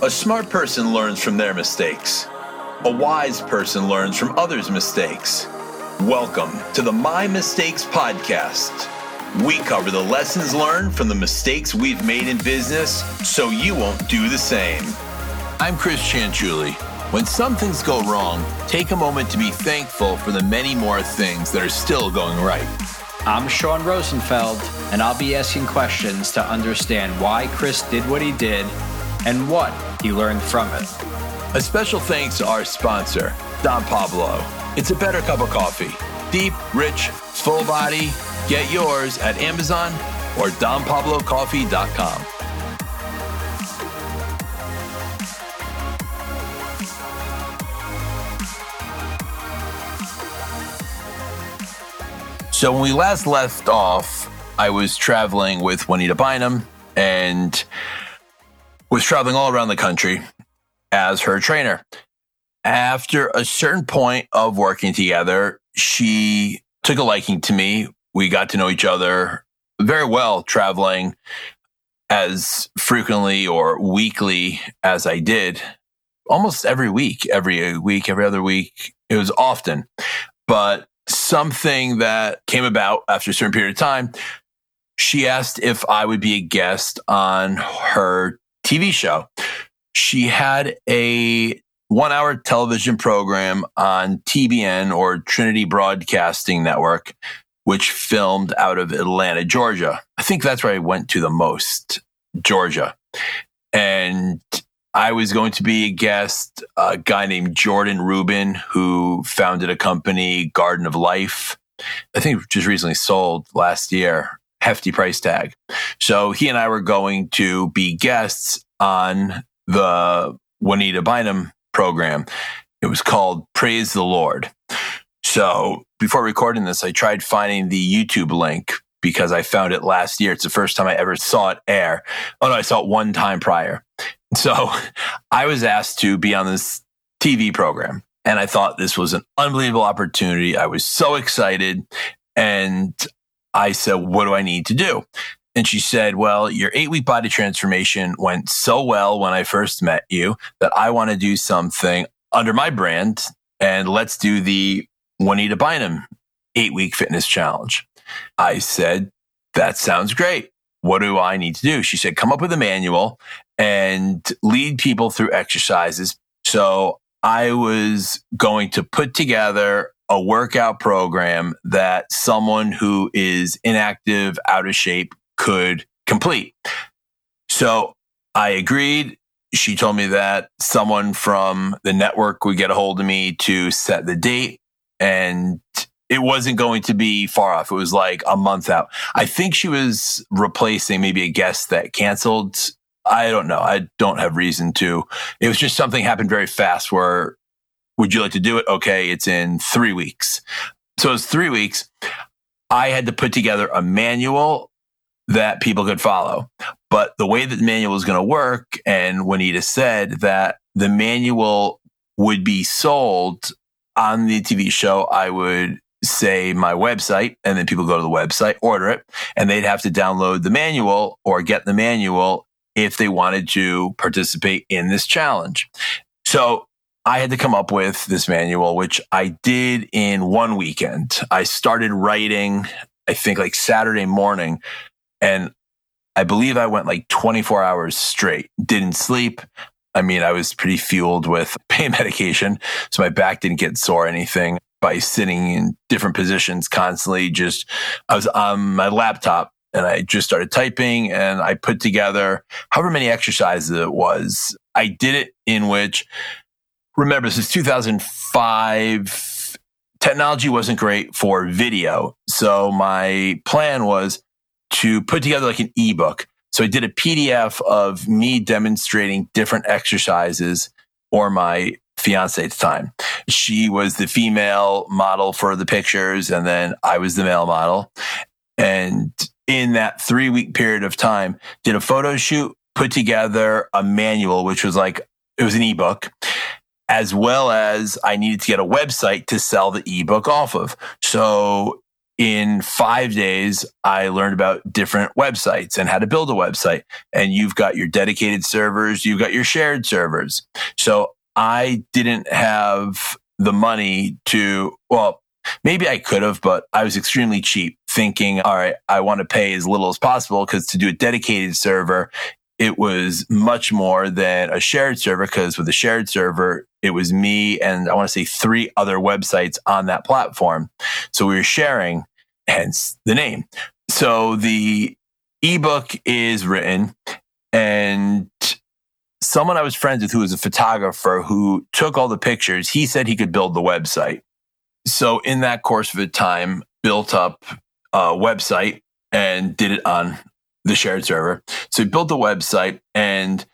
A smart person learns from their mistakes. A wise person learns from others' mistakes. Welcome to the My Mistakes Podcast. We cover the lessons learned from the mistakes we've made in business so you won't do the same. I'm Chris Chanchuli. When some things go wrong, take a moment to be thankful for the many more things that are still going right. I'm Sean Rosenfeld, and I'll be asking questions to understand why Chris did what he did and what he learned from it. A special thanks to our sponsor, Don Pablo. It's a better cup of coffee. Deep, rich, full body. Get yours at Amazon or DonPabloCoffee.com. So when we last left off, I was traveling with Juanita Bynum and was traveling all around the country as her trainer. After a certain point of working together, she took a liking to me. We got to know each other very well traveling as frequently or weekly as I did. Almost every week, every week, every other week. It was often. But something that came about after a certain period of time, she asked if I would be a guest on her TV show. She had a one hour television program on TBN or Trinity Broadcasting Network, which filmed out of Atlanta, Georgia. I think that's where I went to the most, Georgia. And I was going to be a guest, a guy named Jordan Rubin, who founded a company, Garden of Life. I think just recently sold last year, hefty price tag. So he and I were going to be guests on the Juanita Bynum program. It was called Praise the Lord. So before recording this, I tried finding the YouTube link because I found it last year. It's the first time I ever saw it air. Oh no, I saw it one time prior. So I was asked to be on this TV program and I thought this was an unbelievable opportunity. I was so excited and I said, what do I need to do? And she said, well, your eight week body transformation went so well when I first met you that I want to do something under my brand and let's do the Juanita Bynum eight week fitness challenge. I said, that sounds great. What do I need to do? She said, come up with a manual and lead people through exercises. So I was going to put together a workout program that someone who is inactive, out of shape could complete. So I agreed. She told me that someone from the network would get a hold of me to set the date and it wasn't going to be far off. It was like a month out. I think she was replacing maybe a guest that canceled. I don't know. I don't have reason to. It was just something happened very fast where would you like to do it? Okay. It's in three weeks. So it's three weeks. I had to put together a manual that people could follow. But the way that the manual was going to work, and Juanita said that the manual would be sold on the TV show, I would say my website and then people go to the website, order it, and they'd have to download the manual or get the manual if they wanted to participate in this challenge. So I had to come up with this manual, which I did in one weekend. I started writing, I think like Saturday morning, and I believe I went like 24 hours straight, didn't sleep. I mean, I was pretty fueled with pain medication, so my back didn't get sore or anything by sitting in different positions constantly. Just, I was on my laptop and I just started typing and I put together however many exercises it was. I did it in which, remember, is 2005. Technology wasn't great for video. So my plan was to put together like an ebook. So I did a PDF of me demonstrating different exercises or my fiance at the time. She was the female model for the pictures, and then I was the male model. And in that three week period of time, did a photo shoot, put together a manual, which was like, it was an ebook, as well as I needed to get a website to sell the ebook off of. So in five days, I learned about different websites and how to build a website. And you've got your dedicated servers, you've got your shared servers. So I didn't have the money to, well, maybe I could have, but I was extremely cheap thinking, all right, I want to pay as little as possible because to do a dedicated server, it was much more than a shared server because with a shared server, it was me and I want to say three other websites on that platform. So we were sharing, hence the name. So the ebook is written and someone I was friends with who was a photographer who took all the pictures, he said he could build the website. So in that course of time, built up a website and did it on the shared server. So we built the website and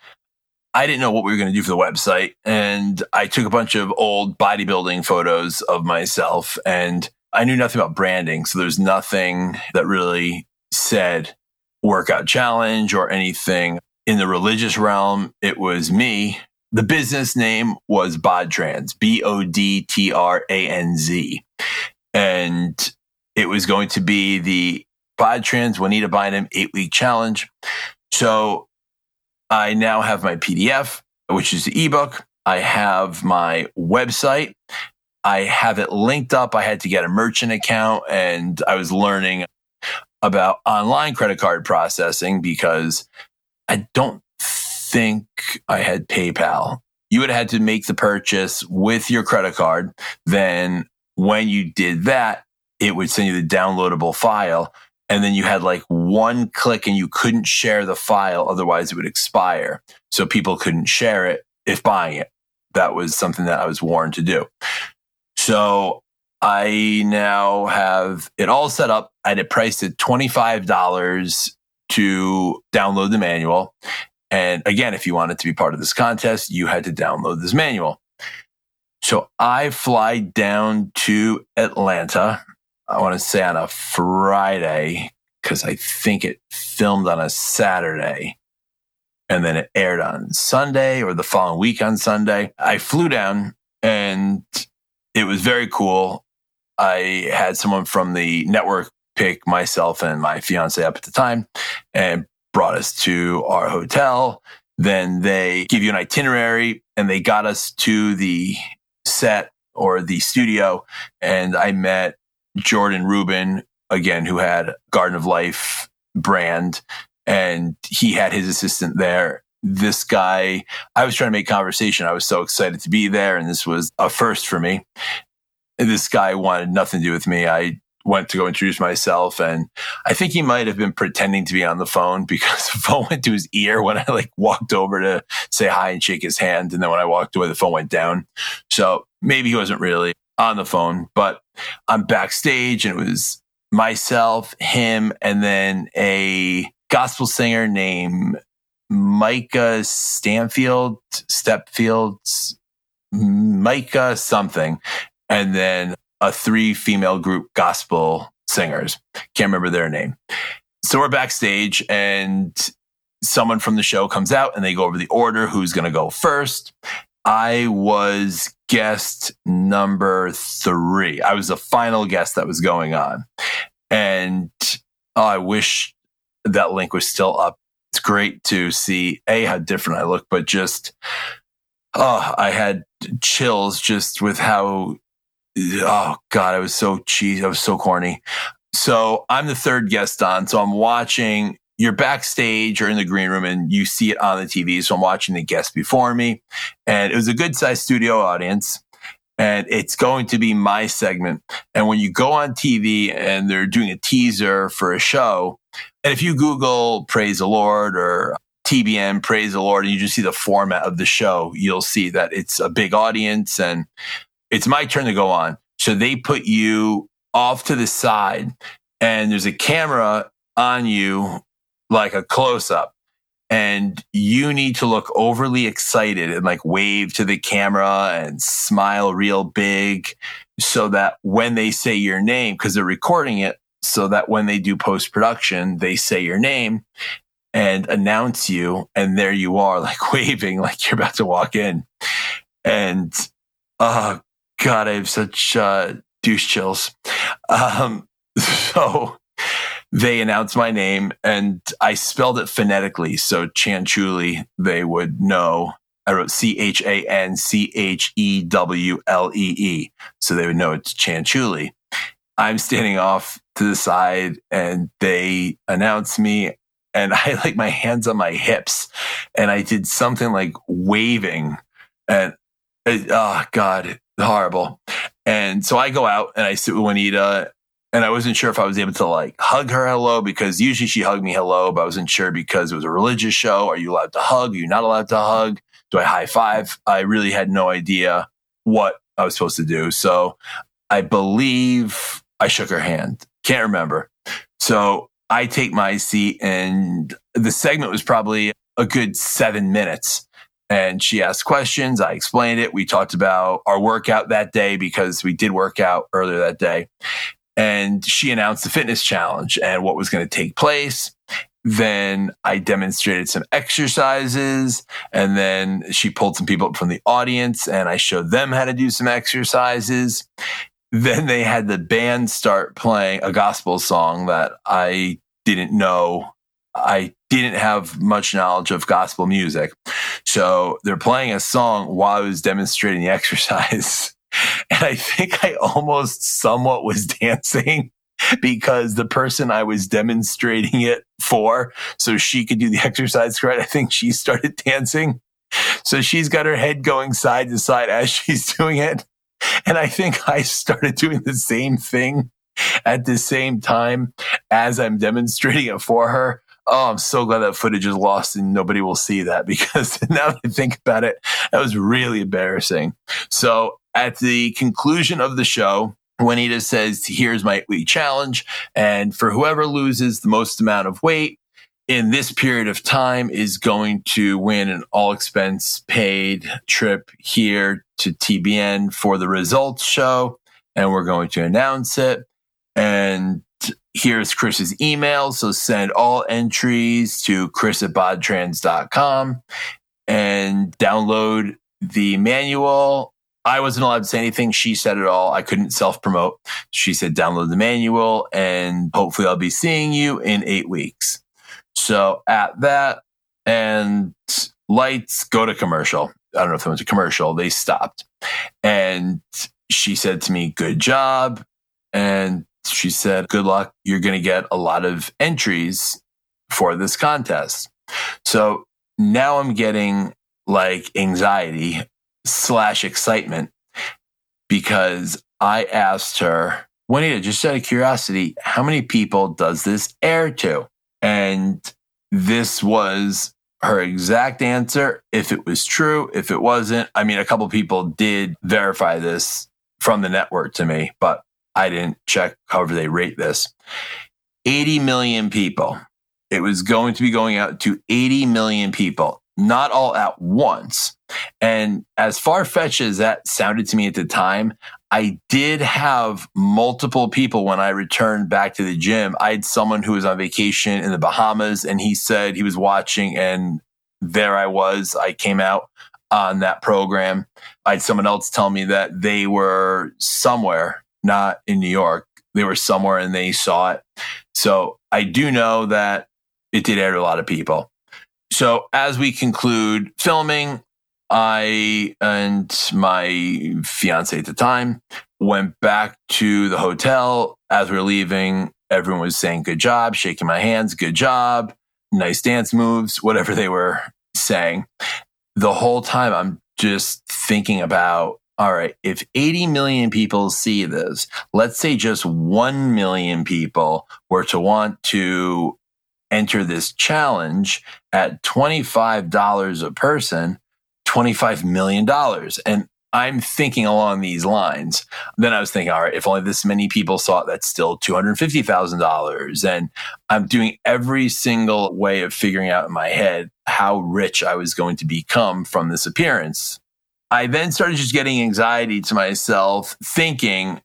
I didn't know what we were going to do for the website. And I took a bunch of old bodybuilding photos of myself and I knew nothing about branding. So there's nothing that really said workout challenge or anything in the religious realm. It was me. The business name was BodTranz, B O D T R A N Z. And it was going to be the BodTranz Juanita Bynum eight week challenge. So I now have my PDF, which is the ebook. I have my website. I have it linked up. I had to get a merchant account and I was learning about online credit card processing because I don't think I had PayPal. You would have had to make the purchase with your credit card. Then when you did that, it would send you the downloadable file and then you had like one click and you couldn't share the file otherwise it would expire. So people couldn't share it if buying it. That was something that i was warned to do. So i now have it all set up had it priced at $25 to download the manual. And again if you wanted to be part of this contest you had to download this manual. So i fly down to atlanta I want to say on a Friday because I think it filmed on a Saturday and then it aired on Sunday or the following week on Sunday. I flew down and it was very cool. I had someone from the network pick myself and my fiance up at the time and brought us to our hotel. Then they give you an itinerary and they got us to the set or the studio. And I met Jordan Rubin, again, who had Garden of Life brand, and he had his assistant there. This guy, I was trying to make conversation. I was so excited to be there, and this was a first for me. This guy wanted nothing to do with me. I went to go introduce myself and I think he might have been pretending to be on the phone because the phone went to his ear when I like walked over to say hi and shake his hand. And then when I walked away, the phone went down. So maybe he wasn't really on the phone, but I'm backstage and it was myself, him, and then a gospel singer named Micah Stanfield, Stepfield, Micah something, and then a three female group gospel singers. Can't remember their name. So we're backstage and someone from the show comes out and they go over the order who's going to go first. I was guest number three. I was the final guest that was going on. And oh, I wish that link was still up. It's great to see A, how different I look, but just, oh, I had chills just with how, oh God, I was so cheesy. I was so corny. So I'm the third guest on. So I'm watching you're backstage or in the green room and you see it on the TV. So I'm watching the guests before me and it was a good sized studio audience and it's going to be my segment. And when you go on TV and they're doing a teaser for a show, and if you Google praise the Lord or TBN praise the Lord and you just see the format of the show, you'll see that it's a big audience and it's my turn to go on. So they put you off to the side and there's a camera on you like a close up and you need to look overly excited and like wave to the camera and smile real big so that when they say your name, because they're recording it, so that when they do post production, they say your name and announce you. And there you are, like waving, like you're about to walk in. And, oh God, I have such uh, douche chills. Um, So they announced my name and I spelled it phonetically. So Chanchuli, they would know. I wrote C H A N C H E W L E E. So they would know it's Chanchuli. I'm standing off to the side and they announce me and I like my hands on my hips and I did something like waving and it, oh God, horrible. And so I go out and I sit with Juanita and I wasn't sure if I was able to like hug her hello because usually she hugged me hello, but I wasn't sure because it was a religious show. Are you allowed to hug? Are you not allowed to hug? Do I high five? I really had no idea what I was supposed to do. So I believe I shook her hand. Can't remember. So I take my seat and the segment was probably a good seven minutes. And she asked questions. I explained it. We talked about our workout that day because we did work out earlier that day. And she announced the fitness challenge and what was going to take place. Then I demonstrated some exercises and then she pulled some people up from the audience and I showed them how to do some exercises. Then they had the band start playing a gospel song that I didn't know. I didn't have much knowledge of gospel music. So they're playing a song while I was demonstrating the exercise. And I think I almost somewhat was dancing because the person I was demonstrating it for, so she could do the exercise correct, I think she started dancing. So she's got her head going side to side as she's doing it. And I think I started doing the same thing at the same time as I'm demonstrating it for her. Oh, I'm so glad that footage is lost and nobody will see that because now that I think about it, that was really embarrassing. So at the conclusion of the show, Juanita says, here's my week challenge. And for whoever loses the most amount of weight in this period of time is going to win an all expense paid trip here to TBN for the results show. And we're going to announce it. And here's Chris's email. So send all entries to chris at bodtranz.com and download the manual. I wasn't allowed to say anything. She said it all. I couldn't self promote. She said, download the manual and hopefully I'll be seeing you in eight weeks. So at that and lights go to commercial. I don't know if it was a commercial. They stopped and she said to me, good job. And she said, Good luck. You're going to get a lot of entries for this contest. So now I'm getting like anxiety slash excitement because I asked her, Juanita, just out of curiosity, how many people does this air to? And this was her exact answer. If it was true, if it wasn't, I mean, a couple people did verify this from the network to me, but I didn't check however they rate this. 80 million people. It was going to be going out to 80 million people, not all at once. And as far fetched as that sounded to me at the time, I did have multiple people when I returned back to the gym. I had someone who was on vacation in the Bahamas and he said he was watching and there I was. I came out on that program. I had someone else tell me that they were somewhere not in New York. They were somewhere and they saw it. So I do know that it did air to a lot of people. So as we conclude filming, I and my fiance at the time went back to the hotel. As we are leaving, everyone was saying, Good job, shaking my hands, good job, nice dance moves, whatever they were saying. The whole time, I'm just thinking about all right, if 80 million people see this, let's say just 1 million people were to want to enter this challenge at $25 a person, $25 million. And I'm thinking along these lines. Then I was thinking, all right, if only this many people saw it, that's still $250,000. And I'm doing every single way of figuring out in my head how rich I was going to become from this appearance. I then started just getting anxiety to myself, thinking,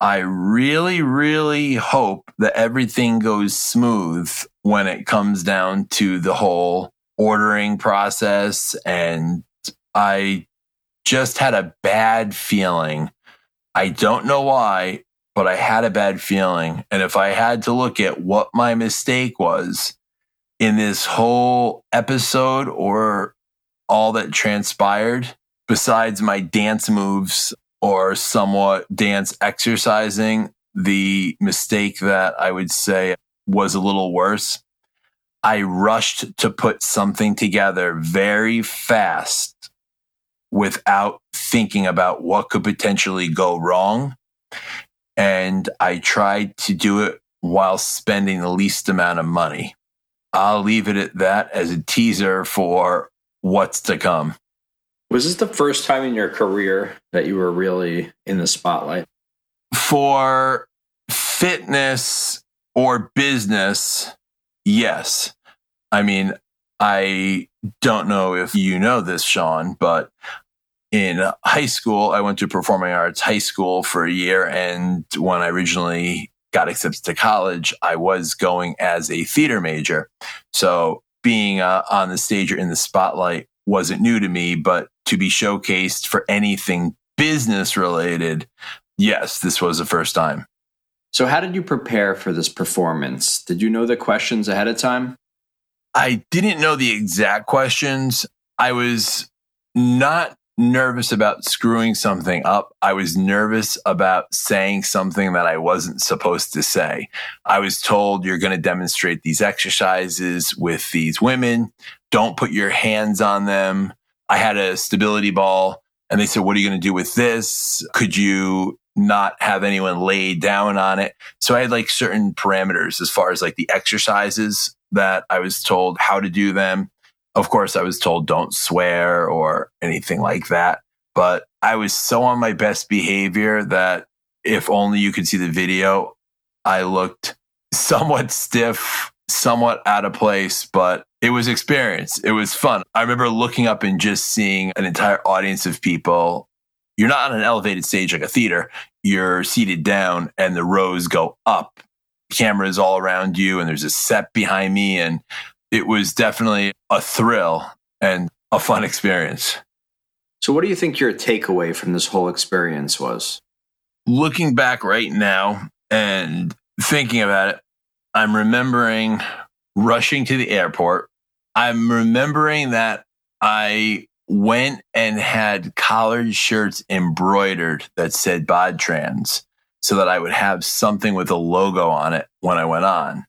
I really, really hope that everything goes smooth when it comes down to the whole ordering process. And I just had a bad feeling. I don't know why, but I had a bad feeling. And if I had to look at what my mistake was in this whole episode or all that transpired, besides my dance moves or somewhat dance exercising, the mistake that I would say was a little worse. I rushed to put something together very fast without thinking about what could potentially go wrong. And I tried to do it while spending the least amount of money. I'll leave it at that as a teaser for what's to come. Was this the first time in your career that you were really in the spotlight? For fitness or business, yes. I mean, I don't know if you know this, Sean, but in high school, I went to performing arts high school for a year. And when I originally got accepted to college, I was going as a theater major. So being uh, on the stage or in the spotlight wasn't new to me, but to be showcased for anything business related, yes, this was the first time. So, how did you prepare for this performance? Did you know the questions ahead of time? I didn't know the exact questions. I was not nervous about screwing something up. I was nervous about saying something that I wasn't supposed to say. I was told you're going to demonstrate these exercises with these women. Don't put your hands on them. I had a stability ball and they said, what are you going to do with this? Could you not have anyone lay down on it? So I had like certain parameters as far as like the exercises that I was told how to do them. Of course, I was told don't swear or anything like that. But I was so on my best behavior that if only you could see the video, I looked somewhat stiff, somewhat out of place, but it was experience. It was fun. I remember looking up and just seeing an entire audience of people. You're not on an elevated stage like a theater. You're seated down and the rows go up. Cameras all around you and there's a set behind me and it was definitely a thrill and a fun experience. So, what do you think your takeaway from this whole experience was? Looking back right now and thinking about it, I'm remembering rushing to the airport. I'm remembering that I went and had collared shirts embroidered that said Bod Tranz so that I would have something with a logo on it when I went on.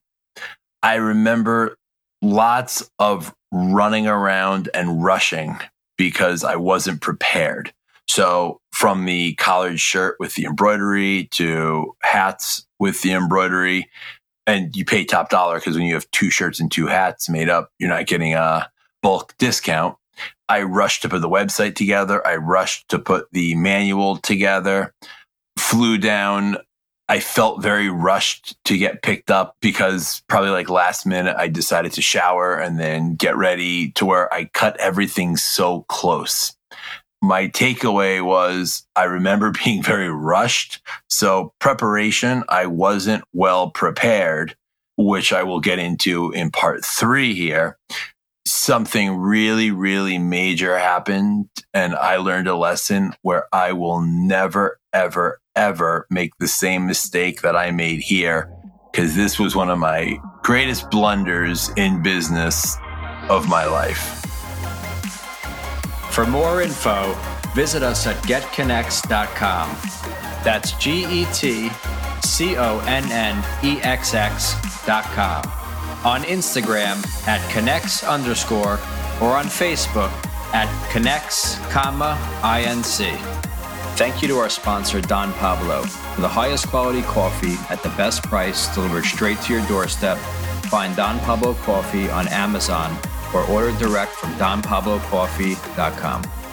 I remember lots of running around and rushing because I wasn't prepared. So from the collared shirt with the embroidery to hats with the embroidery, and you pay top dollar because when you have two shirts and two hats made up, you're not getting a bulk discount. I rushed to put the website together. I rushed to put the manual together, flew down I felt very rushed to get picked up because probably like last minute I decided to shower and then get ready to where I cut everything so close. My takeaway was I remember being very rushed. So preparation, I wasn't well prepared, which I will get into in part three here. Something really, really major happened and I learned a lesson where I will never, ever, ever make the same mistake that I made here because this was one of my greatest blunders in business of my life. For more info, visit us at getconnexx.com. That's G E T C O N N E X X.com. On Instagram at connects underscore or on Facebook at connects, comma, INC. Thank you to our sponsor, Don Pablo. For the highest quality coffee at the best price delivered straight to your doorstep, find Don Pablo Coffee on Amazon or order direct from donpablocoffee.com.